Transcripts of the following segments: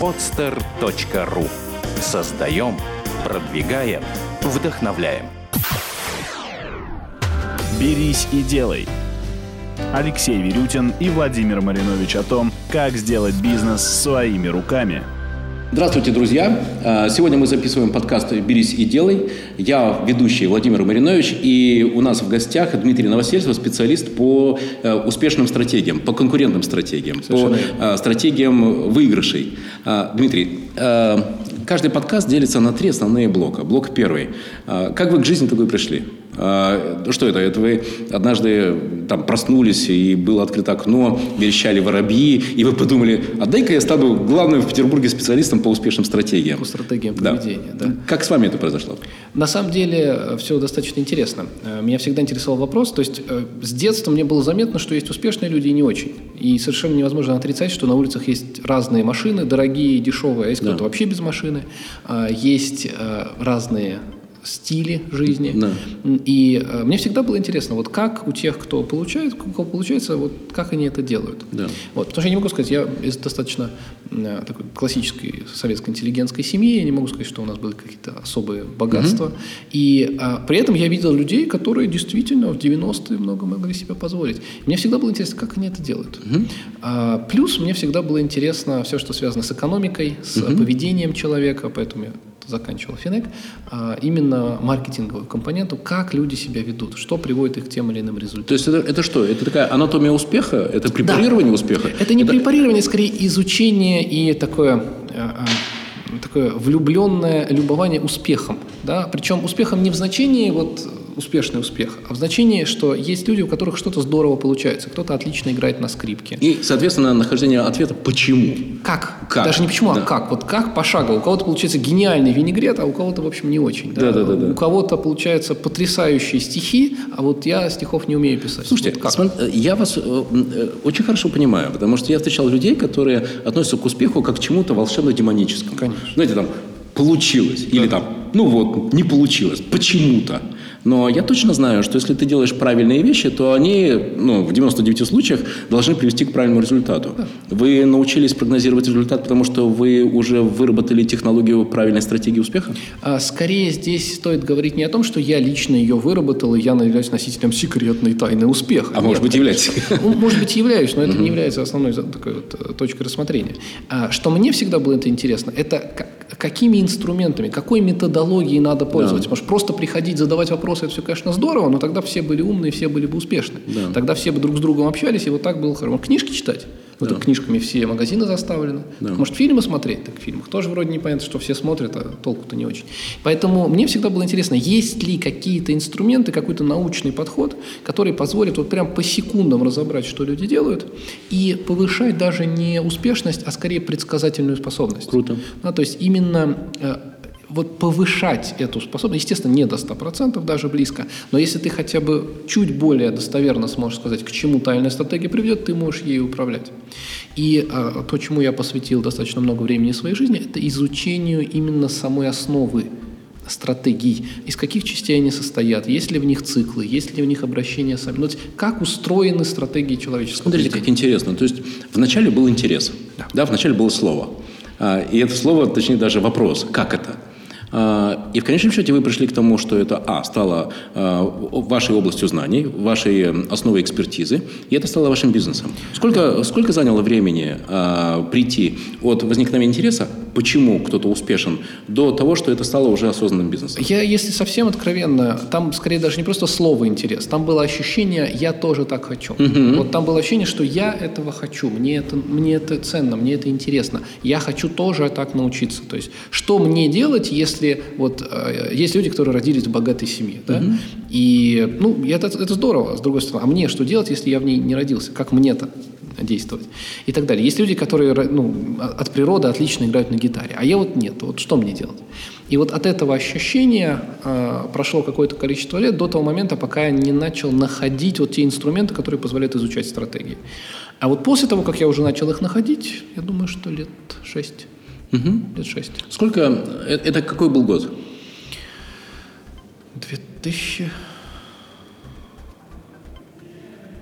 podster.ru Создаем, продвигаем, вдохновляем. «Берись и делай». Алексей Верютин и Владимир Маринович о том, как сделать бизнес своими руками – Здравствуйте, друзья! А, сегодня мы записываем подкаст «Берись и делай». Я ведущий Владимир Маринович, и у нас в гостях Дмитрий Новосельцев, специалист по э, успешным стратегиям, по конкурентным стратегиям, Совершенно по э, стратегиям выигрышей. Дмитрий, э, каждый подкаст делится на три основные блока. Блок первый. Как вы к жизни такой пришли? А, что это? Это вы однажды там проснулись, и было открыто окно, верещали воробьи, и вы подумали, а дай-ка я стану главным в Петербурге специалистом по успешным стратегиям. По стратегиям поведения, да. да. Как с вами это произошло? На самом деле э, все достаточно интересно. Э, меня всегда интересовал вопрос, то есть э, с детства мне было заметно, что есть успешные люди и не очень. И совершенно невозможно отрицать, что на улицах есть разные машины, дорогие, дешевые, а есть да. кто-то вообще без машины. А, есть разные стиле жизни. Да. И э, мне всегда было интересно, вот как у тех, кто получает, у кого получается, вот как они это делают. Да. Вот, потому что я не могу сказать, я из достаточно э, такой классической советской интеллигентской семьи, я не могу сказать, что у нас были какие-то особые богатства. Угу. И а, при этом я видел людей, которые действительно в 90-е много могли себе позволить. Мне всегда было интересно, как они это делают. Угу. А, плюс мне всегда было интересно все, что связано с экономикой, с угу. поведением человека, поэтому я заканчивал Финек, а, именно маркетинговую компоненту, как люди себя ведут, что приводит их к тем или иным результатам. То есть это, это что? Это такая анатомия успеха? Это препарирование да. успеха? Это не это... препарирование, скорее изучение и такое а, а, такое влюбленное любование успехом. Да? Причем успехом не в значении вот успешный успех, а в значении, что есть люди, у которых что-то здорово получается, кто-то отлично играет на скрипке. И, соответственно, нахождение ответа «почему?». Как? как? Даже не почему, а да. а как. Вот как пошагово. У кого-то получается гениальный винегрет, а у кого-то, в общем, не очень. Да? Да, да, да, у кого-то получаются потрясающие стихи, а вот я стихов не умею писать. Слушайте, вот как? Э, я вас э, э, очень хорошо понимаю, потому что я встречал людей, которые относятся к успеху как к чему-то волшебно-демоническому. Конечно. Знаете, там, получилось. Да. Или там, ну вот, не получилось. Почему-то. Но я точно знаю, что если ты делаешь правильные вещи, то они ну, в 99 случаях должны привести к правильному результату. Да. Вы научились прогнозировать результат, потому что вы уже выработали технологию правильной стратегии успеха? А, скорее здесь стоит говорить не о том, что я лично ее выработал, и я являюсь носителем секретной тайны успеха. А Нет, может быть, являетесь? Ну, может быть, являюсь, но это не является основной такой вот э, точкой рассмотрения. А, что мне всегда было это интересно, это какими инструментами, какой методологией надо пользоваться. Да. Потому что просто приходить, задавать вопросы, это все, конечно, здорово, но тогда все были умные, все были бы успешны. Да. Тогда все бы друг с другом общались, и вот так было хорошо. Книжки читать. Ну, да. книжками все магазины заставлены. Да. Может, фильмы смотреть? Так в фильмах тоже вроде непонятно, что все смотрят, а толку-то не очень. Поэтому мне всегда было интересно, есть ли какие-то инструменты, какой-то научный подход, который позволит вот прям по секундам разобрать, что люди делают, и повышать даже не успешность, а скорее предсказательную способность. Круто. Да, то есть именно э, вот повышать эту способность, естественно, не до 100%, даже близко, но если ты хотя бы чуть более достоверно сможешь сказать, к чему тайная стратегия приведет, ты можешь ей управлять. И а, то, чему я посвятил достаточно много времени своей жизни, это изучению именно самой основы стратегий, из каких частей они состоят, есть ли в них циклы, есть ли в них обращения сами. Ну, как устроены стратегии человеческого Смотрите, как интересно. То есть вначале был интерес, да, да вначале было слово. А, и это слово, точнее даже вопрос, как это? А, и в конечном счете вы пришли к тому, что это, а, стало а, вашей областью знаний, вашей основой экспертизы, и это стало вашим бизнесом. Сколько, сколько заняло времени а, прийти от возникновения интереса почему кто-то успешен, до того, что это стало уже осознанным бизнесом? Я, если совсем откровенно, там скорее даже не просто слово интерес, там было ощущение «я тоже так хочу». Угу. Вот там было ощущение, что я этого хочу, мне это, мне это ценно, мне это интересно, я хочу тоже так научиться. То есть, что мне делать, если вот э, есть люди, которые родились в богатой семье, да? Угу. И, ну, это, это здорово, с другой стороны. А мне что делать, если я в ней не родился? Как мне-то? Действовать и так далее. Есть люди, которые ну, от природы отлично играют на гитаре, а я вот нет. Вот что мне делать? И вот от этого ощущения э, прошло какое-то количество лет до того момента, пока я не начал находить вот те инструменты, которые позволяют изучать стратегии. А вот после того, как я уже начал их находить, я думаю, что лет шесть. Угу. Лет шесть. Сколько? Э, это какой был год? 2000...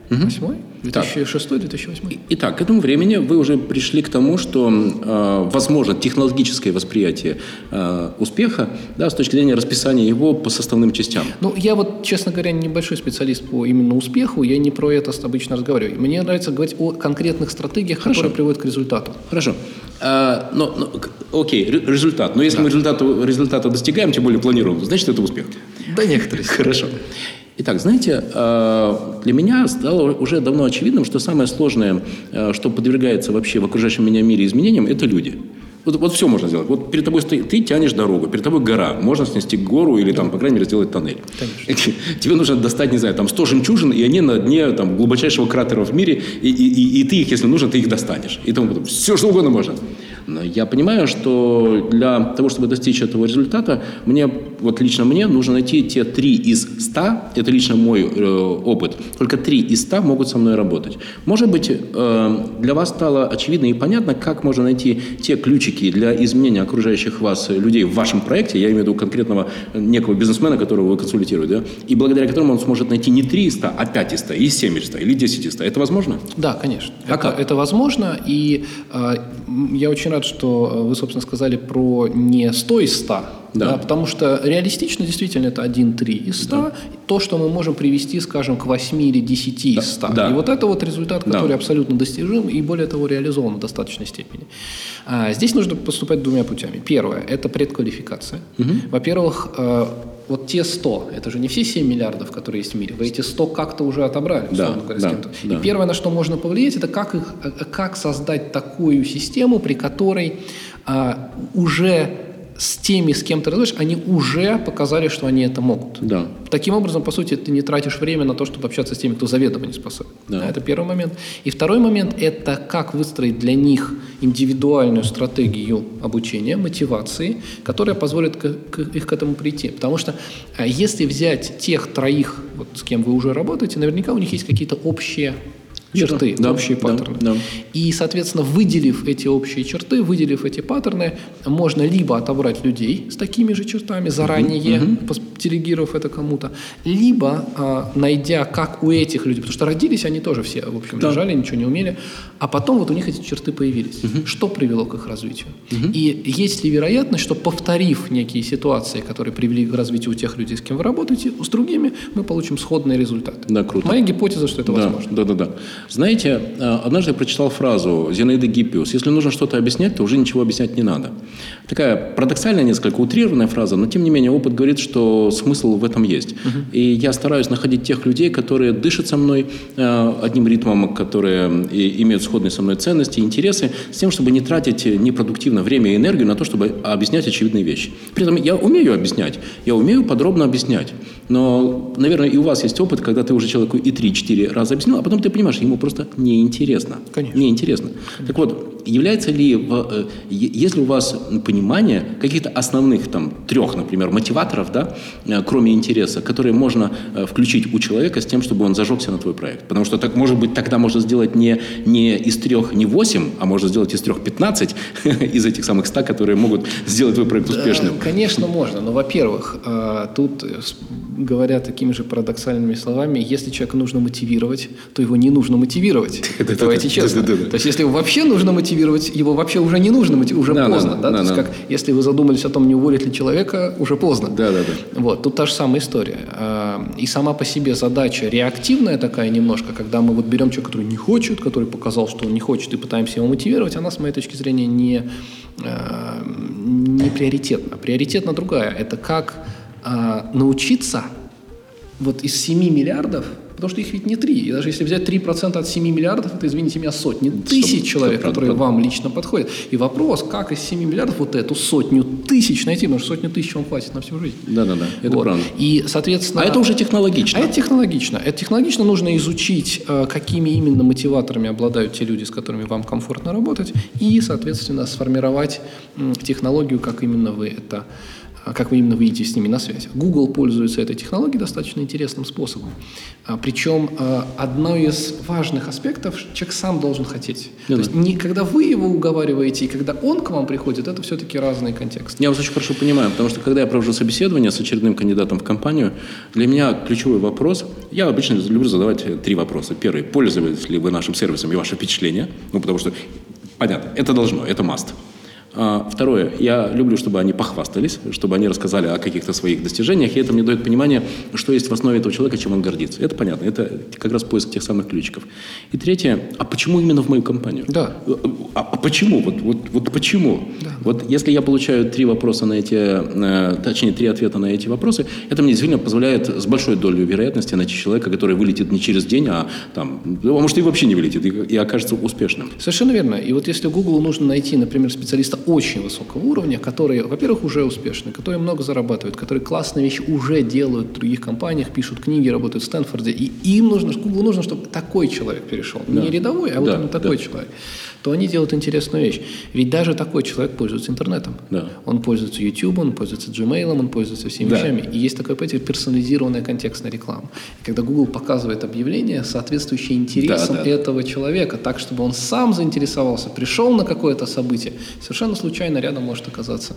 Угу. Восьмой? 2006-2008. Итак, к этому времени вы уже пришли к тому, что э, возможно технологическое восприятие э, успеха да, с точки зрения расписания его по составным частям. Ну, я вот, честно говоря, небольшой специалист по именно успеху, я не про это обычно разговариваю. Мне нравится говорить о конкретных стратегиях, Хорошо. которые приводят к результату. Хорошо. А, но, но, окей, ре- результат. Но если мы результату, результата достигаем, тем более планируем, значит это успех. Да, некоторые. Хорошо. Итак, знаете, э, для меня стало уже давно очевидным, что самое сложное, э, что подвергается вообще в окружающем меня мире изменениям, это люди. Вот, вот все можно сделать. Вот перед тобой стоит, ты тянешь дорогу, перед тобой гора. Можно снести гору или, там, по крайней мере, сделать тоннель. Тебе нужно достать, не знаю, там 100 жемчужин, и они на дне там, глубочайшего кратера в мире, и, и- и- и ты их, если нужно, ты их достанешь. И тому подобное. Все, что угодно можно. Но я понимаю, что для того, чтобы достичь этого результата, мне, вот лично мне, нужно найти те три из ста, это лично мой э, опыт, только три из ста могут со мной работать. Может быть, э, для вас стало очевидно и понятно, как можно найти те ключики для изменения окружающих вас людей в вашем проекте, я имею в виду конкретного э, некого бизнесмена, которого вы консультируете, да, и благодаря которому он сможет найти не три из ста, а пять из ста, и семь из ста, или десять из ста. Это возможно? Да, конечно. А это, как? это возможно. И э, я очень рад, что э, вы, собственно, сказали про не 100 из 100. Да. потому что реалистично действительно это 1-3 из 100. То, что мы можем привести, скажем, к 8 или 10 из 100. да. И вот это вот результат, Да. который абсолютно достижим и, более того, реализован в достаточной степени. А, здесь нужно поступать двумя путями. Первое – это предквалификация. Во-первых, э, вот те 100, это же не все 7 миллиардов, которые есть в мире. Вы эти 100 как-то уже отобрали, Да, говоря, да, да. И первое, на что можно повлиять, это как, их, э, как создать такую систему, при которой а, уже с теми, с кем ты разговариваешь, они уже показали, что они это могут. Да. Таким образом, по сути, ты не тратишь время на то, чтобы общаться с теми, кто заведомо не способен. Да. Это первый момент. И второй момент – это как выстроить для них индивидуальную стратегию обучения, мотивации, которая позволит к- к- их к этому прийти. Потому что а, если взять тех троих, вот, с кем вы уже работаете, наверняка у них есть какие-то общие. Черты, Да, общие да, паттерны. да. И, соответственно, выделив эти общие черты, выделив эти паттерны, можно либо отобрать людей с такими же чертами заранее, пос- делегировав это кому-то, либо а, найдя, как у этих людей, потому что родились они тоже все, в общем, Да. лежали, ничего не умели, а потом вот у них эти черты появились. Что привело к их развитию? И есть ли вероятность, что повторив некие ситуации, которые привели к развитию у тех людей, с кем вы работаете, с другими, мы получим сходные результаты? Да, круто. Моя гипотеза, что это Да, возможно. да, да, да. Знаете, э, однажды я прочитал фразу Зинаиды Гиппиус. Если нужно что-то объяснять, то уже ничего объяснять не надо. Такая парадоксальная, несколько утрированная фраза, но тем не менее опыт говорит, что смысл в этом есть. И я стараюсь находить тех людей, которые дышат со мной э, одним ритмом, которые имеют сходные со мной ценности, интересы, с тем, чтобы не тратить непродуктивно время и энергию на то, чтобы объяснять очевидные вещи. При этом я умею объяснять, я умею подробно объяснять. Но, наверное, и у вас есть опыт, когда ты уже человеку и 3-4 раза объяснил, а потом ты понимаешь, ему просто неинтересно. Конечно. Неинтересно. Так вот, является ли, в, э, е- есть ли у вас понимание каких-то основных там трех, например, мотиваторов, да, э, кроме интереса, которые можно э, включить у человека с тем, чтобы он зажегся на твой проект? Потому что так, может быть, тогда можно сделать не, не из трех, не восемь, а можно сделать из трех 15 из этих самых 100, которые могут сделать твой проект успешным. Конечно, можно. Но, во-первых, тут, говоря такими же парадоксальными словами, если человека нужно мотивировать, то его не нужно мотивировать. Давайте честно. То есть, если его вообще нужно мотивировать, его вообще уже не нужно мотивировать, уже Да-да-да. поздно. да? То есть, как если вы задумались о том, не уволить ли человека, уже поздно. Да-да-да. Вот, тут та же самая история. А, И сама по себе задача реактивная такая немножко, когда мы вот берем человека, который не хочет, который показал, что он не хочет, и пытаемся его мотивировать, она, с моей точки зрения, не, а, не приоритетна. Приоритетна другая. Это как а, научиться вот из 7 миллиардов, потому что их ведь не 3, и даже если взять 3% от 7 миллиардов, это, извините меня, сотни тысяч человек, которые вам лично подходят. И вопрос, как из 7 миллиардов вот эту сотню тысяч найти, потому что сотню тысяч вам хватит на всю жизнь. Да-да-да, это Вот. правда. И, соответственно... А это уже технологично. А это технологично. Это технологично нужно изучить, э, какими именно мотиваторами обладают те люди, с которыми вам комфортно работать, и, соответственно, сформировать технологию, как именно вы это как вы именно выйдете с ними на связь. Google пользуется этой технологией достаточно интересным способом. А, причем а, одно из важных аспектов человек сам должен хотеть. Да, То есть не когда вы его уговариваете и когда он к вам приходит, это все-таки разные контексты. Я вас очень хорошо понимаю, потому что когда я провожу собеседование с очередным кандидатом в компанию, для меня ключевой вопрос, я обычно люблю задавать э, три вопроса. Первый, пользовались ли вы нашим сервисом и ваше впечатление? Ну, потому что, понятно, это должно, это must. А, Второе, я люблю, чтобы они похвастались, чтобы они рассказали о каких-то своих достижениях, и это мне дает понимание, что есть в основе этого человека, чем он гордится. Это понятно, это как раз поиск тех самых ключиков. И третье, а почему именно в мою компанию? Да. А, а почему? Вот, вот, вот почему? Вот если я получаю три вопроса на эти, э, точнее, три ответа на эти вопросы, это мне действительно позволяет с большой долей вероятности найти человека, который вылетит не через день, а там, ну, а может и вообще не вылетит, и, и окажется успешным. Совершенно верно. И вот если Google нужно найти, например, специалиста очень высокого уровня, которые, во-первых, уже успешны, которые много зарабатывают, которые классные вещи уже делают в других компаниях, пишут книги, работают в Стэнфорде, и им нужно, Google нужно, чтобы такой человек перешел. Не рядовой, а вот Да, именно такой да. человек. То они делают интересную вещь. Ведь даже такой человек пользуется интернетом. Да. Он пользуется YouTube, он пользуется Gmail, он пользуется всеми Да. вещами. И есть такое понятие персонализированная контекстная реклама. Когда Google показывает объявление, соответствующее интересам Да, да. этого человека, так, чтобы он сам заинтересовался, пришел на какое-то событие, совершенно случайно рядом может оказаться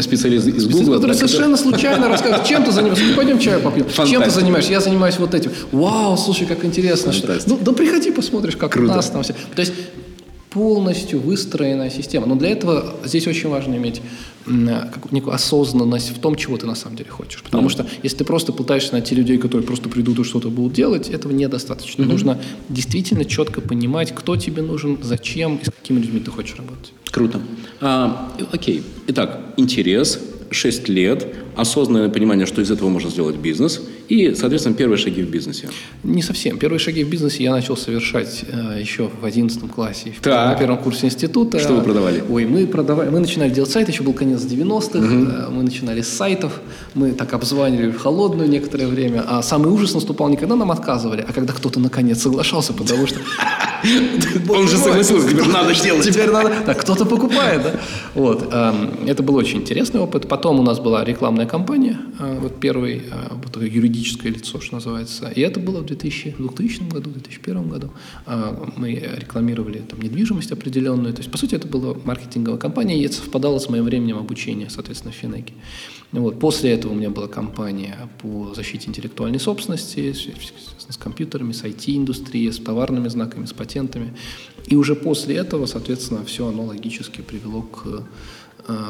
Специалист из Google, который да, совершенно случайно рассказывает, чем ты занимаешься, пойдем чаю попьем, чем ты Фантастика. занимаешься, я занимаюсь вот этим. Вау, слушай, как интересно. Что... Фантастика. Ну, да приходи, посмотришь, как Круто. у нас там все. То есть полностью выстроенная система. Но для этого здесь очень важно иметь некую осознанность в том, чего ты на самом деле хочешь. Потому что если ты просто пытаешься найти людей, которые просто придут и что-то будут делать, этого недостаточно. Нужно действительно четко понимать, кто тебе нужен, зачем и с какими людьми ты хочешь работать. Круто. А, окей. Итак, интерес, 6 лет, осознанное понимание, что из этого можно сделать бизнес, и, соответственно, первые шаги в бизнесе. Не совсем. Первые шаги в бизнесе я начал совершать э, еще в 11 классе, в на первом курсе института. Что вы продавали? Ой, мы продавали, мы начинали делать сайт, еще был конец 90-х, э, мы начинали с сайтов, мы так обзванивали в холодную некоторое время, а самый ужас наступал не когда нам отказывали, а когда кто-то наконец соглашался, потому что... Он же согласился, теперь надо сделать. Теперь надо... Так, кто-то покупает, да? Вот. эм, Это был очень интересный опыт. Потом у нас была рекламная кампания, э, вот первый, э, вот такое юридическое лицо, что называется. И это было в 2000, 2000 году, 2001 году. Э, Мы рекламировали там недвижимость определенную. То есть, по сути, это была маркетинговая кампания, и это совпадало с моим временем обучения, соответственно, в Финеке. Вот. После этого у меня была кампания по защите интеллектуальной собственности, с компьютерами, с IT-индустрией, с товарными знаками, с патентами. И уже после этого, соответственно, все оно логически привело к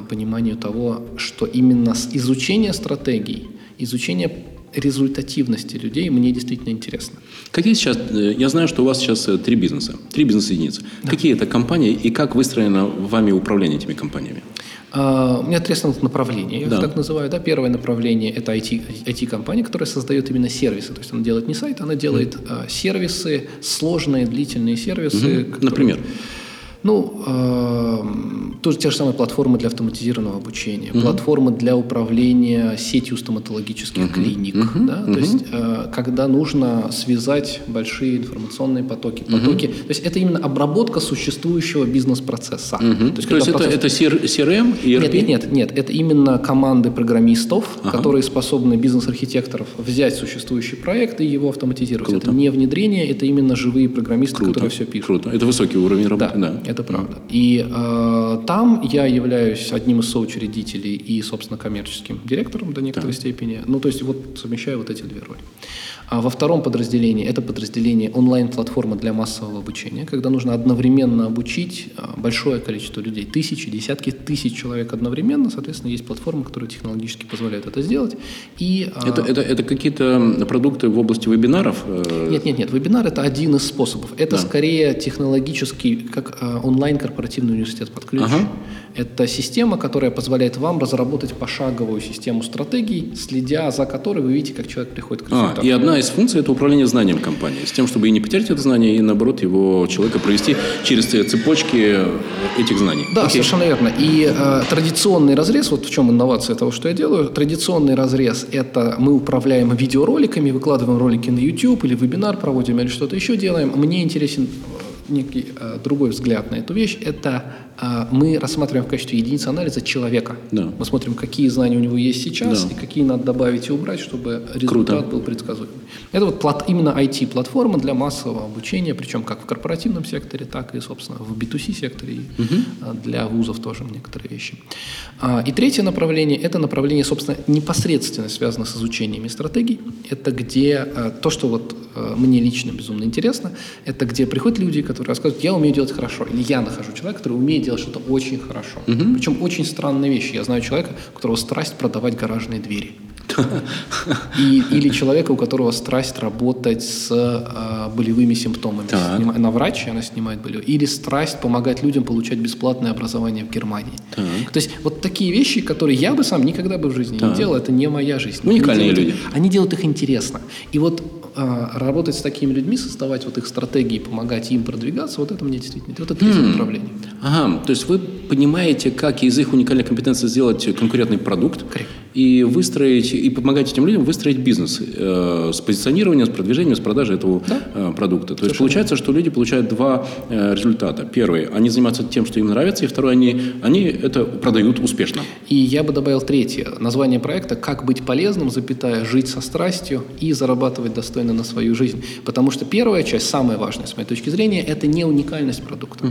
пониманию того, что именно с изучения стратегий, изучение результативности людей мне действительно интересно. Какие сейчас, э, я знаю, что у вас сейчас э, три бизнеса, три бизнес-единицы. Какие это компании и как выстроено вами управление этими компаниями? А, У меня три основных направления, я их Да. так называю. Да? Первое направление – это IT, IT-компания, которая создает именно сервисы. То есть она делает не сайт, она делает а, сервисы, сложные, длительные сервисы. которые- Например? Ну, эм, тоже те же самые платформы для автоматизированного обучения, платформы для управления сетью стоматологических клиник. Да? То есть, э, когда нужно связать большие информационные потоки. потоки То есть, это именно обработка существующего бизнес-процесса. То есть, То есть это, процесс- это CR- CRM, ERP? нет, нет, нет. Это именно команды программистов, которые способны бизнес-архитекторов взять существующий проект и его автоматизировать. Круто. Это не внедрение, это именно живые программисты, Круто, которые все пишут. Круто. Это высокий уровень работы, да. Это правда. И э, там я являюсь одним из соучредителей и, собственно, коммерческим директором до некоторой степени. Ну, то есть вот совмещаю вот эти две роли. А во втором подразделении это подразделение онлайн-платформа для массового обучения, когда нужно одновременно обучить э, большое количество людей, тысячи, десятки тысяч человек одновременно. Соответственно, есть платформа, которая технологически позволяет это сделать. И, э, Это, это, это какие-то продукты в области вебинаров? э, нет, нет, нет. Вебинар это один из способов. Это скорее технологический, как э, онлайн-корпоративный университет под ключ. Ага. Это система, которая позволяет вам разработать пошаговую систему стратегий, следя за которой вы видите, как человек приходит к А, результату. и одна из функций – это управление знанием компании. С тем, чтобы и не потерять это знание, и, наоборот, его человека провести через цепочки этих знаний. Да, Окей. совершенно верно. И э, традиционный разрез, вот в чем инновация того, что я делаю, традиционный разрез – это мы управляем видеороликами, выкладываем ролики на YouTube или вебинар проводим или что-то еще делаем. Мне интересен некий э, другой взгляд на эту вещь. Это э, мы рассматриваем в качестве единицы анализа человека. Да. Мы смотрим, какие знания у него есть сейчас Да. и какие надо добавить и убрать, чтобы результат Круто. был предсказуемый. Это вот плат- именно IT-платформа для массового обучения, причем как в корпоративном секторе, так и, собственно, в B2C секторе, и э, для вузов тоже некоторые вещи. А, И третье направление – это направление, собственно, непосредственно связано с изучением и стратегий. Это где э, то, что вот э, мне лично безумно интересно, это где приходят люди, которые рассказывают, я умею делать хорошо, или я нахожу человека, который умеет делать что-то очень хорошо. Причем очень странные вещи. Я знаю человека, у которого страсть продавать гаражные двери. И- или человека, у которого страсть работать с э, болевыми симптомами. Так. Снима- Она врач, она снимает болевые. Или страсть помогать людям получать бесплатное образование в Германии. Так. То есть вот такие вещи, которые я бы сам никогда бы в жизни Так. не делал, это не моя жизнь. Уникальные Они делают- люди. Они делают их интересно. И вот работать с такими людьми, создавать вот их стратегии, помогать им продвигаться, вот это мне действительно, вот это третье направление. Ага, то есть вы понимаете, как из их уникальной компетенции сделать конкурентный продукт и выстроить, и помогать этим людям выстроить бизнес э, с позиционированием, с продвижением, с продажей этого э, продукта. То есть получается, что люди получают два э, результата. Первый, они занимаются тем, что им нравится, и второй, они, они это продают успешно. И я бы добавил третье. Название проекта «Как быть полезным, запятая, жить со страстью и зарабатывать достойно на свою жизнь». Потому что первая часть, самая важная с моей точки зрения, это не уникальность продукта.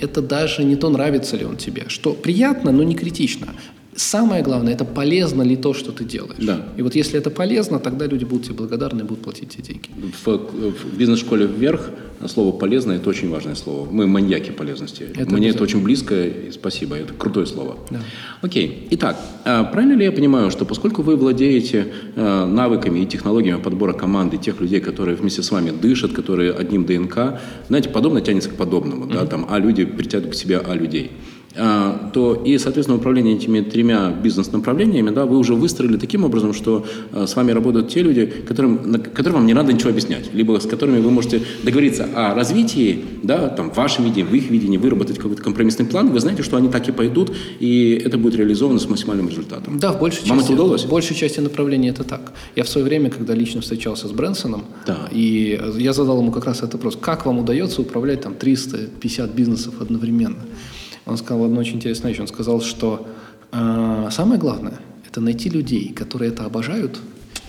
Это даже не то, нравится ли он тебе. Что приятно, но не критично. Самое главное, это полезно ли то, что ты делаешь. Да. И вот если это полезно, тогда люди будут тебе благодарны и будут платить тебе деньги. В, в бизнес-школе вверх слово «полезно» – это очень важное слово. Мы маньяки полезности. Это Мне это очень близко, и спасибо, это крутое слово. Да. Окей. Итак, а правильно ли я понимаю, что поскольку вы владеете э, навыками и технологиями подбора команды тех людей, которые вместе с вами дышат, которые одним ДНК, знаете, подобно тянется к подобному, да, там, а люди притягивают к себе а людей, то и, соответственно, управление этими тремя бизнес-направлениями, да, вы уже выстроили таким образом, что а, с вами работают те люди, которым, которым вам не надо ничего объяснять, либо с которыми вы можете договориться о развитии, да, там, в вашем видении, в их видении, выработать какой-то компромиссный план, вы знаете, что они так и пойдут, и это будет реализовано с максимальным результатом. Да, в большей Вам части, это удалось? В большей части направлений это так. Я в свое время, когда лично встречался с Брэнсоном, Да. и я задал ему как раз этот вопрос, как вам удается управлять там 350 бизнесов одновременно? Он сказал одну очень интересную вещь. Он сказал, что э, самое главное – это найти людей, которые это обожают,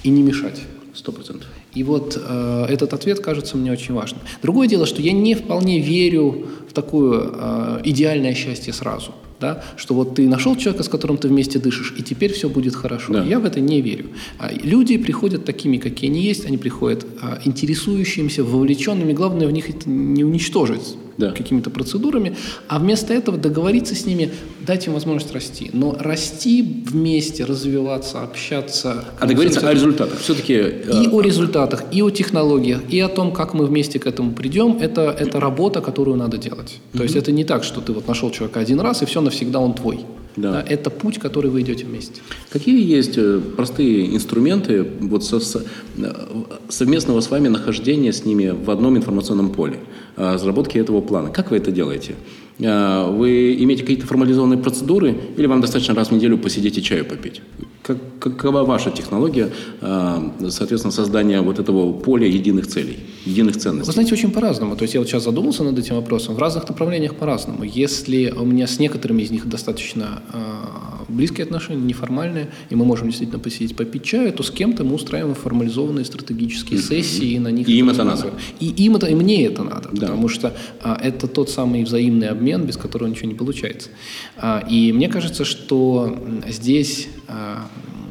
и не мешать. Сто процентов. И вот э, этот ответ кажется мне очень важным. Другое дело, что я не вполне верю в такое э, идеальное счастье сразу. Да? Что вот ты нашел человека, с которым ты вместе дышишь, и теперь все будет хорошо. Да. Я в это не верю. А люди приходят такими, какие они есть, они приходят а, интересующимися, вовлеченными. Главное в них это не уничтожить Да. какими-то процедурами, а вместо этого договориться с ними, дать им возможность расти. Но расти вместе, развиваться, общаться. А договориться о результатах. Все-таки И о результатах, и о технологиях, и о том, как мы вместе к этому придем, это, это работа, которую надо делать. То есть это не так, что ты вот нашел человека один раз, и все навсегда он твой. Да. это путь, который вы идете вместе. Какие есть э, простые инструменты вот со- со- э, совместного с вами нахождения с ними в одном информационном поле, э, разработки этого плана? Как вы это делаете? Э, Вы имеете какие-то формализованные процедуры или вам достаточно раз в неделю посидеть и чаю попить? Как, какова ваша технология, э, соответственно, создания вот этого поля единых целей, единых Вы ценностей? знаете, очень по-разному. То есть я вот сейчас задумался над этим вопросом. В разных направлениях по-разному. Если у меня с некоторыми из них достаточно э, близкие отношения, неформальные, и мы можем действительно посидеть, попить чаю, то с кем-то мы устраиваем формализованные стратегические сессии, и на них И им это рассказываем. И им это, и мне это надо, Да. потому что а, это тот самый взаимный обмен, без которого ничего не получается. А, и мне кажется, что здесь а,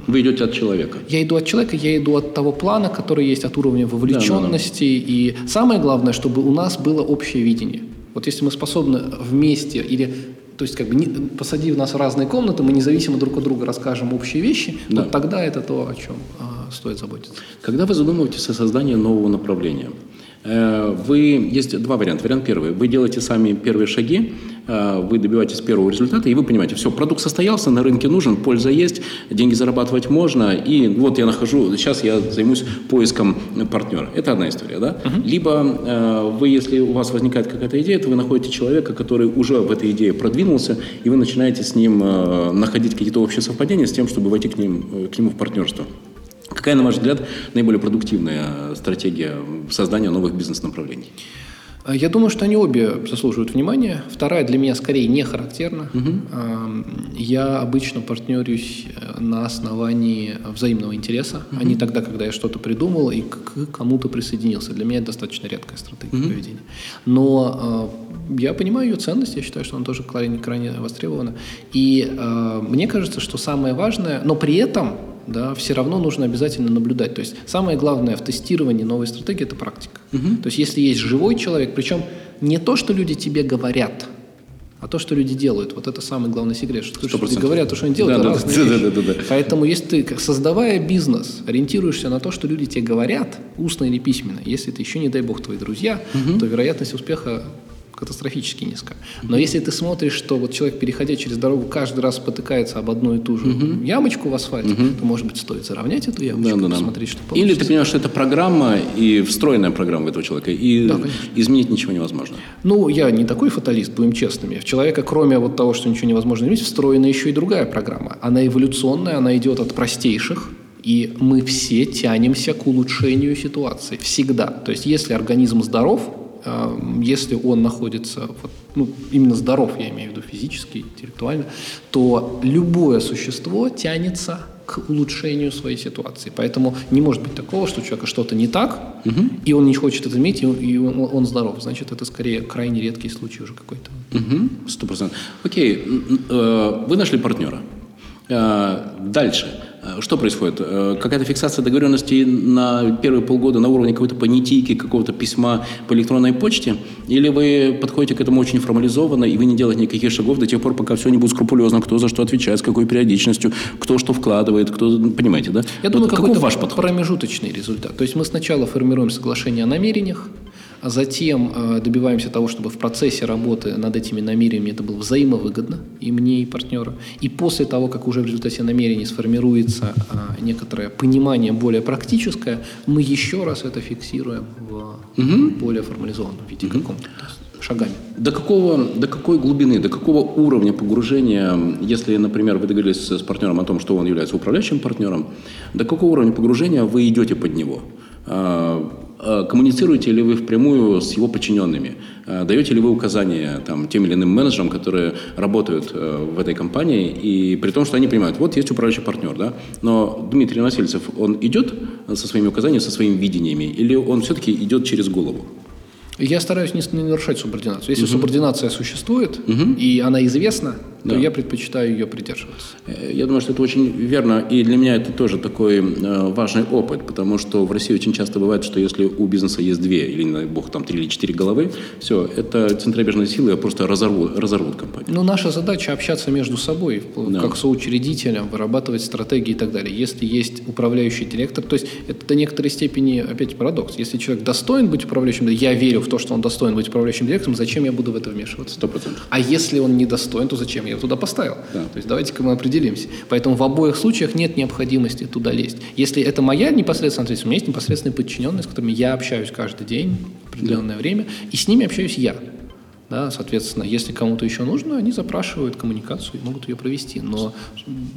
Вы идете от человека. я иду от человека, я иду от того плана, который есть, от уровня вовлеченности. И самое главное, чтобы у нас было общее видение. Вот если мы способны вместе или то есть, как бы, не, посадив нас в разные комнаты, мы независимо друг от друга расскажем общие вещи, Да. вот тогда это то, о чем а, стоит заботиться. Когда вы задумываетесь о создании нового направления, э, вы есть два варианта. Вариант первый: вы делаете сами первые шаги, э, вы добиваетесь первого результата, и вы понимаете, все, продукт состоялся, на рынке нужен, польза есть, деньги зарабатывать можно, и вот я нахожу, сейчас я займусь поиском партнера. Это одна история, да? Либо э, вы, если у вас возникает какая-то идея, то вы находите человека, который уже в этой идее продвинулся, и вы начинаете с ним э, находить какие-то общие совпадения с тем, чтобы войти к, ним, э, к нему в партнерство. Какая, на ваш взгляд, наиболее продуктивная стратегия создания новых бизнес-направлений? А Я думаю, что они обе заслуживают внимания. Вторая для меня скорее не характерна. А, Я обычно партнерюсь э, на основании взаимного интереса, а не тогда, когда я что-то придумал и к кому-то присоединился. Для меня это достаточно редкая стратегия поведения. Но э, я понимаю ее ценность, я считаю, что она тоже крайне, крайне востребована. И э, мне кажется, что самое важное, но при этом да, все равно нужно обязательно наблюдать. То есть самое главное в тестировании новой стратегии – это практика. То есть если есть живой человек, причем не то, что люди тебе говорят, а то, что люди делают. Вот это самый главный секрет. Что, то, что люди 100%. говорят, то, что они делают, Да, да, разные да, вещи. да, да, да. Поэтому если ты, создавая бизнес, ориентируешься на то, что люди тебе говорят, устно или письменно, если это еще, не дай бог, твои друзья, то вероятность успеха катастрофически низкая. Но если ты смотришь, что вот человек, переходя через дорогу, каждый раз спотыкается об одну и ту же ямочку в асфальте, то, может быть, стоит заровнять эту ямочку, Да, да, да. посмотреть, что Или получится. ты понимаешь, что это программа и встроенная программа этого человека, и Да, конечно. изменить ничего невозможно. Ну, я не такой фаталист, будем честными. В человека, кроме вот того, что ничего невозможно изменить, встроена еще и другая программа. Она эволюционная, она идет от простейших, и мы все тянемся к улучшению ситуации. Всегда. То есть, если организм здоров, если он находится, вот, ну, именно здоров, я имею в виду физически, интеллектуально, то любое существо тянется к улучшению своей ситуации. Поэтому не может быть такого, что у человека что-то не так, и он не хочет это изменить, и он, он- здоров. Значит, это скорее крайне редкий случай уже какой-то. Сто процентов. Окей, э, вы нашли партнера. Э, Дальше. Э, Что происходит? Э, Какая-то фиксация договоренности на первые полгода на уровне какой-то понятийки, какого-то письма по электронной почте? Или вы подходите к этому очень формализованно, и вы не делаете никаких шагов до тех пор, пока все не будет скрупулезно, кто за что отвечает, с какой периодичностью, кто что вкладывает, кто... Понимаете, да? Я думаю, Вот каков какой-то ваш подход? промежуточный результат. То есть мы сначала формируем соглашение о намерениях, а затем э, добиваемся того, чтобы в процессе работы над этими намерениями это было взаимовыгодно и мне, и партнеру. И после того, как уже в результате намерений сформируется э, некоторое понимание более практическое, мы еще раз это фиксируем в более формализованном виде каком-то, то есть шагами. До какого, до какой глубины, до какого уровня погружения, если, например, вы договорились с партнером о том, что он является управляющим партнером, до какого уровня погружения вы идете под него? А, Коммуницируете ли вы впрямую с его подчиненными? А, Даете ли вы указания там, тем или иным менеджерам, которые работают э, в этой компании, и при том, что они понимают, вот есть управляющий партнер, да, но Дмитрий Васильцев, он идет со своими указаниями, со своими видениями, или он все-таки идет через голову? Я стараюсь не, нарушать субординацию. Если субординация существует и она известна, то Да. я предпочитаю ее придерживаться. Э, Я думаю, что это очень верно, и для меня это тоже такой э, важный опыт, потому что в России очень часто бывает, что если у бизнеса есть две, или, не дай бог, там три или четыре головы, все, это центробежные силы просто разорвут, разорвут компанию. Ну, наша задача общаться между собой, Да. как соучредителям, вырабатывать стратегии и так далее. Если есть управляющий директор, то есть это до некоторой степени опять парадокс. Если человек достоин быть управляющим, я верю в то, что он достоин быть управляющим директором, зачем я буду в это вмешиваться? Сто процентов. А если он не достоин, то зачем я его туда поставил? Да. То есть давайте-ка мы определимся. Поэтому в обоих случаях нет необходимости туда лезть. Если это моя непосредственная ответственность, у меня есть непосредственные подчиненные, с которыми я общаюсь каждый день определенное время, и с ними общаюсь я. Да, соответственно, если кому-то еще нужно, они запрашивают коммуникацию и могут ее провести. Но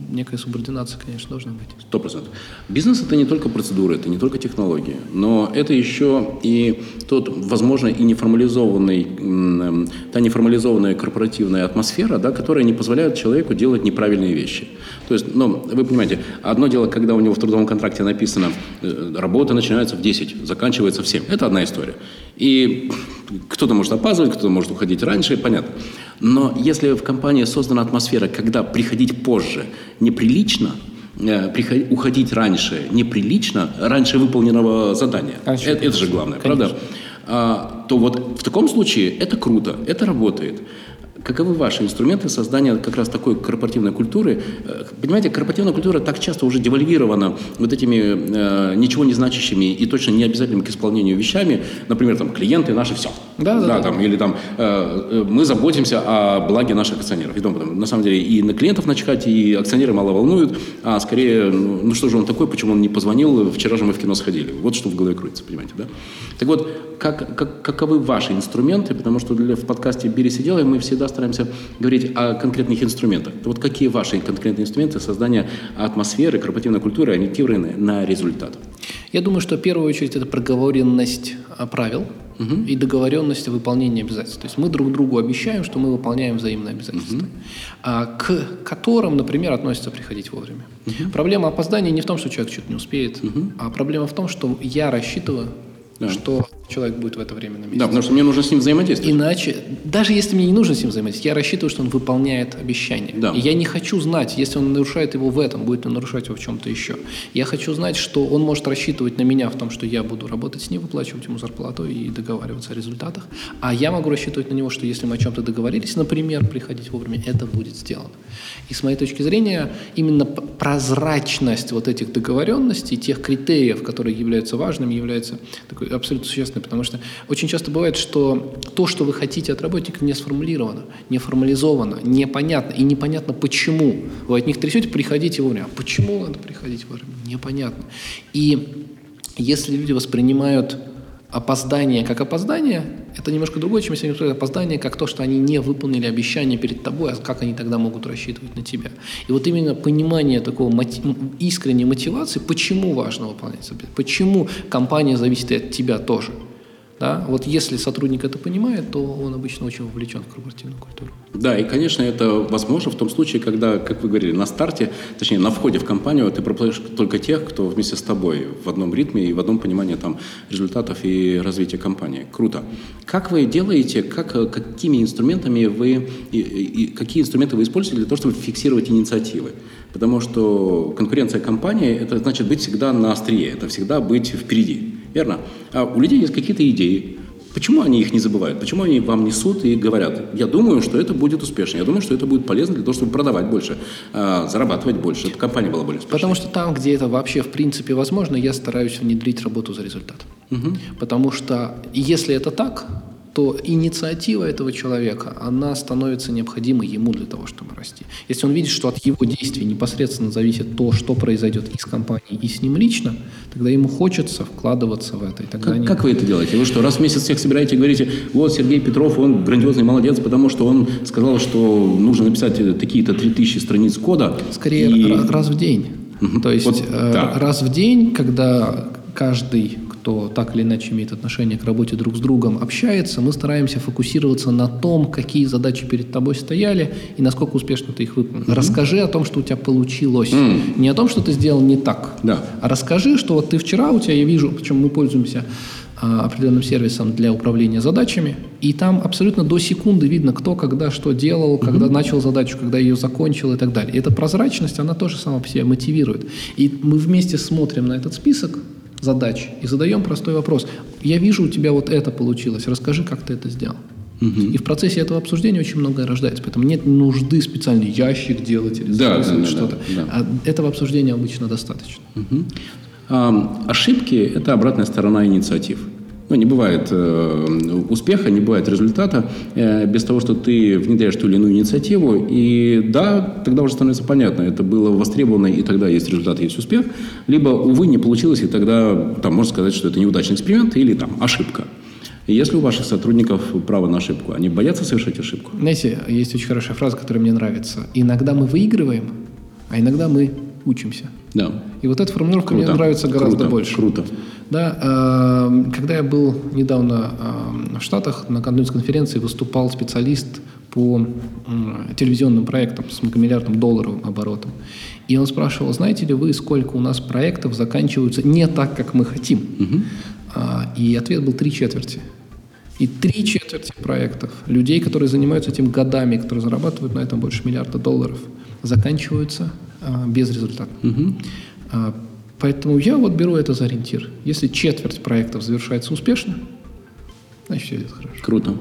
некая субординация, конечно, должна быть. Сто процентов. Бизнес это не только процедуры, это не только технологии, но это еще и тот, возможно, и неформализованный, та неформализованная корпоративная атмосфера, да, которая не позволяет человеку делать неправильные вещи. То есть, ну, вы понимаете, одно дело, когда у него в трудовом контракте написано, э, работа начинается в 10, заканчивается в 7. Это одна история. И кто-то может опаздывать, кто-то может уходить раньше, понятно. Но если в компании создана атмосфера, когда приходить позже неприлично, э, уходить раньше неприлично, раньше выполненного задания, Раньше это, это же главное, правда? А, то вот в таком случае это круто, это работает. Каковы ваши инструменты создания как раз такой корпоративной культуры? Э, Понимаете, корпоративная культура так часто уже девальвирована вот этими э, ничего не значащими и точно не обязательными к исполнению вещами. Например, там, клиенты наши все. Да, да, да. там, Или там, э, э, мы заботимся о благе наших акционеров. И подобное. На самом деле и на клиентов начхать, и акционеры мало волнуют, а скорее, ну ну что же он такой, почему он не позвонил, вчера же мы в кино сходили. Вот что в голове крутится, понимаете, да? Так вот, как, как- каковы ваши инструменты, потому что для, в подкасте «Берись и делай» мы всегда стараемся говорить о конкретных инструментах. Вот какие ваши конкретные инструменты создания атмосферы, корпоративной культуры, ориентированные на результат? Я думаю, что в первую очередь это проговоренность а, правил. и договоренность о выполнении обязательств. То есть мы друг другу обещаем, что мы выполняем взаимные обязательства, а, к которым, например, относится приходить вовремя. Проблема опоздания не в том, что человек что-то не успеет, а проблема в том, что я рассчитываю, Да. что человек будет в это время на месте. Да, потому что мне нужно с ним взаимодействовать. Иначе, даже если мне не нужно с ним взаимодействовать, я рассчитываю, что он выполняет обещание. Да. И я не хочу знать, если он нарушает его в этом, будет он нарушать его в чем-то еще. Я хочу знать, что он может рассчитывать на меня в том, что я буду работать с ним, выплачивать ему зарплату и договариваться о результатах. А я могу рассчитывать на него, что если мы о чем-то договорились, например, приходить вовремя, это будет сделано. И с моей точки зрения, именно прозрачность вот этих договоренностей, тех критериев, которые являются важными, является такой абсолютно существенной, потому что очень часто бывает, что то, что вы хотите от работника, не сформулировано, не формализовано, непонятно, и непонятно почему. Вы от них трясете, приходите вовремя. А почему надо приходить вовремя? Непонятно. И если люди воспринимают опоздание как опоздание, это немножко другое, чем если они воспринимают опоздание как то, что они не выполнили обещание перед тобой, а как они тогда могут рассчитывать на тебя. И вот именно понимание такого моти- м, искренней мотивации, почему важно выполнять почему компания зависит от тебя тоже. Да? Вот если сотрудник это понимает, то он обычно очень вовлечен в корпоративную культуру. Да, и, конечно, это возможно в том случае, когда, как вы говорили, на старте, точнее, на входе в компанию ты проплываешь только тех, кто вместе с тобой в одном ритме и в одном понимании там, результатов и развития компании. Круто. Как вы делаете, как, какими инструментами вы, и, и какие инструменты вы используете для того, чтобы фиксировать инициативы? Потому что конкуренция компании – это значит быть всегда на острие, это всегда быть впереди, верно? А у людей есть какие-то идеи, Почему они их не забывают? Почему они вам несут и говорят, я думаю, что это будет успешно, я думаю, что это будет полезно для того, чтобы продавать больше, а, зарабатывать больше, чтобы компания была более успешной? Потому что там, где это вообще в принципе возможно, я стараюсь внедрить работу за результат. Потому что если это так, то инициатива этого человека, она становится необходимой ему для того, чтобы расти. Если он видит, что от его действий непосредственно зависит то, что произойдет и с компанией, и с ним лично, тогда ему хочется вкладываться в это. И тогда Как, они- как вы это делаете? Вы что, раз в месяц всех собираете и говорите, вот Сергей Петров, он грандиозный молодец, потому что он сказал, что нужно написать э, такие-то 3000 страниц кода. Скорее и- ра- раз в день. То есть Вот э, так. раз в день, когда каждый, кто так или иначе имеет отношение к работе друг с другом, общается, мы стараемся фокусироваться на том, какие задачи перед тобой стояли и насколько успешно ты их выполнил. Расскажи о том, что у тебя получилось. Не о том, что ты сделал не так, Да. а расскажи, что вот ты вчера, у тебя, я вижу, причем мы пользуемся а, определенным сервисом для управления задачами, и там абсолютно до секунды видно, кто когда что делал, когда начал задачу, когда ее закончил и так далее. И эта прозрачность, она тоже сама по себе мотивирует. И мы вместе смотрим на этот список задач и задаем простой вопрос. Я вижу, у тебя вот это получилось, расскажи, как ты это сделал. И в процессе этого обсуждения очень многое рождается. Поэтому нет нужды специальный ящик делать или Да, да, записывать да, что-то. да. А этого обсуждения обычно достаточно. Мгм. А, Ошибки – это обратная сторона инициатив. Ну, не бывает э, успеха, не бывает результата э, без того, что ты внедряешь ту или иную инициативу. И да, тогда уже становится понятно, это было востребовано, и тогда есть результат, есть успех. Либо, увы, не получилось, и тогда там можно сказать, что это неудачный эксперимент или там ошибка. Если у ваших сотрудников право на ошибку, они боятся совершать ошибку? Знаете, есть очень хорошая фраза, которая мне нравится. Иногда мы выигрываем, а иногда мы учимся. Да. И вот эта формулировка Круто. мне нравится гораздо Круто. больше. Круто. Да, э, когда я был недавно э, в Штатах на конференций, выступал специалист по м, телевизионным проектам с многомиллиардным долларовым оборотом. И он спрашивал, знаете ли вы, сколько у нас проектов заканчиваются не так, как мы хотим? А, И ответ был три четверти. И три четверти проектов людей, которые занимаются этим годами, которые зарабатывают на этом больше миллиарда долларов, заканчиваются а, без результата. А, поэтому я вот беру это за ориентир. Если четверть проектов завершается успешно, значит все идет хорошо. Круто.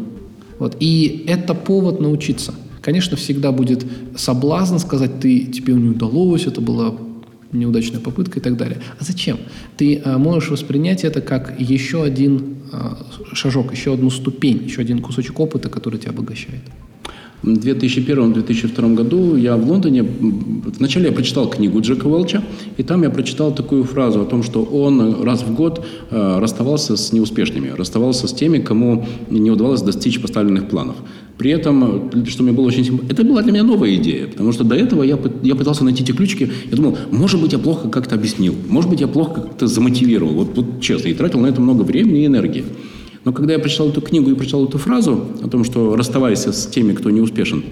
Вот. И это повод научиться. Конечно, всегда будет соблазн сказать, ты, тебе не удалось, это была неудачная попытка и так далее. А зачем? Ты а, можешь воспринять это как еще один а, шажок, еще одну ступень, еще один кусочек опыта, который тебя обогащает. В 2001-2002 году я в Лондоне, вначале я прочитал книгу Джека Уэлча, и там я прочитал такую фразу о том, что он раз в год э, расставался с неуспешными, расставался с теми, кому не удавалось достичь поставленных планов. При этом, что мне было очень симп- это была для меня новая идея, потому что до этого я, я пытался найти те ключики, я думал, может быть, я плохо как-то объяснил, может быть, я плохо как-то замотивировал, вот, вот честно, и тратил на это много времени и энергии. Но когда я прочитал эту книгу и прочитал эту фразу о том, что расставайся с теми, кто не успешен,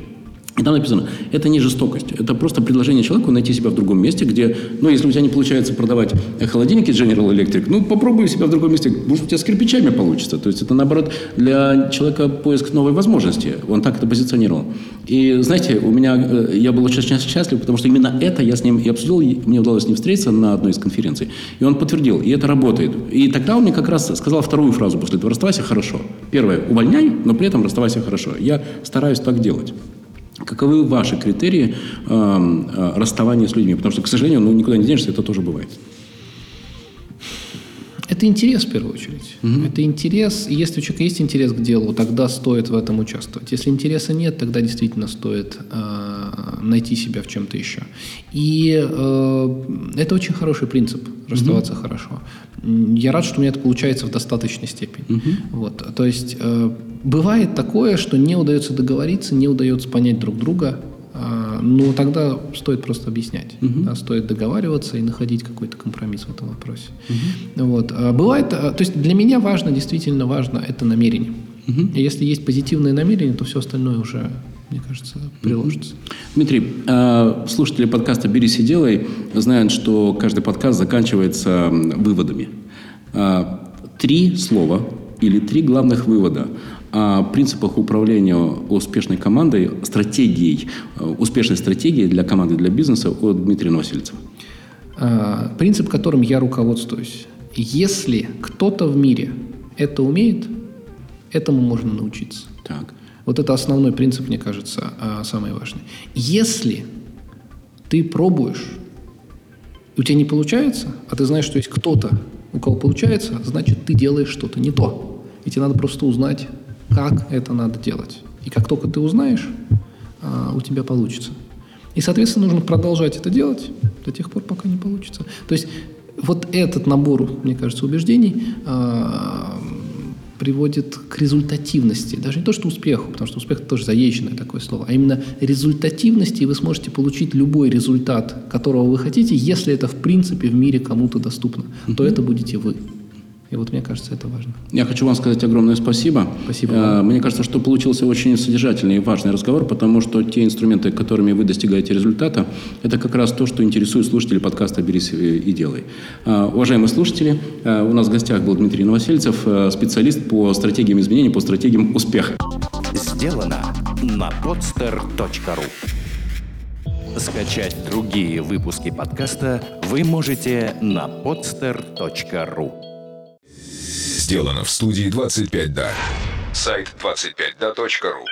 и там написано, это не жестокость, это просто предложение человеку найти себя в другом месте, где, ну, если у тебя не получается продавать холодильники General Electric, ну, попробуй себя в другом месте, может, у тебя с кирпичами получится. То есть это, наоборот, для человека поиск новой возможности. Он так это позиционировал. И, знаете, у меня, э, я был очень счастлив, потому что именно это я с ним и обсудил, и мне удалось с ним встретиться на одной из конференций. И он подтвердил, и это работает. И тогда он мне как раз сказал вторую фразу после этого, расставайся хорошо. Первое, увольняй, но при этом расставайся хорошо. Я стараюсь так делать. Каковы ваши критерии э, э, расставания с людьми? Потому что, к сожалению, ну, никуда не денешься, это тоже бывает. Это интерес в первую очередь. Угу. Это интерес. Если у человека есть интерес к делу, тогда стоит в этом участвовать. Если интереса нет, тогда действительно стоит э, найти себя в чем-то еще. И э, это очень хороший принцип расставаться угу. хорошо. Я рад, что у меня это получается в достаточной степени. Угу. Вот. То есть э, бывает такое, что не удается договориться, не удается понять друг друга. Э, но тогда стоит просто объяснять, угу. да, стоит договариваться и находить какой-то компромисс в этом вопросе. Угу. Вот. А бывает, э, то есть для меня важно, действительно важно, это намерение. Угу. И если есть позитивное намерение, то все остальное уже мне кажется, приложится. Дмитрий, а, слушатели подкаста «Берись и делай» знают, что каждый подкаст заканчивается выводами. А, три слова или три главных вывода о принципах управления успешной командой, стратегией, успешной стратегией для команды, для бизнеса от Дмитрия Новосельцева. А, принцип, которым я руководствуюсь. Если кто-то в мире это умеет, этому можно научиться. Так. Вот это основной принцип, мне кажется, а, самый важный. Если ты пробуешь, у тебя не получается, а ты знаешь, что есть кто-то, у кого получается, значит, ты делаешь что-то не то. И тебе надо просто узнать, как это надо делать. И как только ты узнаешь, а, у тебя получится. И, соответственно, нужно продолжать это делать до тех пор, пока не получится. То есть вот этот набор, мне кажется, убеждений а, приводит к результативности. Даже не то, что успеху, потому что успех – это тоже заезженное такое слово, а именно результативности, и вы сможете получить любой результат, которого вы хотите, если это в принципе в мире кому-то доступно, mm-hmm. то это будете вы. И вот мне кажется, это важно. Я хочу вам сказать огромное спасибо. Спасибо. Вам. Мне кажется, что получился очень содержательный и важный разговор, потому что те инструменты, которыми вы достигаете результата, это как раз то, что интересует слушателей подкаста «Берись и делай». Уважаемые слушатели, у нас в гостях был Дмитрий Новосельцев, специалист по стратегиям изменений, по стратегиям успеха. Сделано на podster.ru Скачать другие выпуски подкаста вы можете на podster.ru Сделано в студии 25 да. Сайт 25да.ру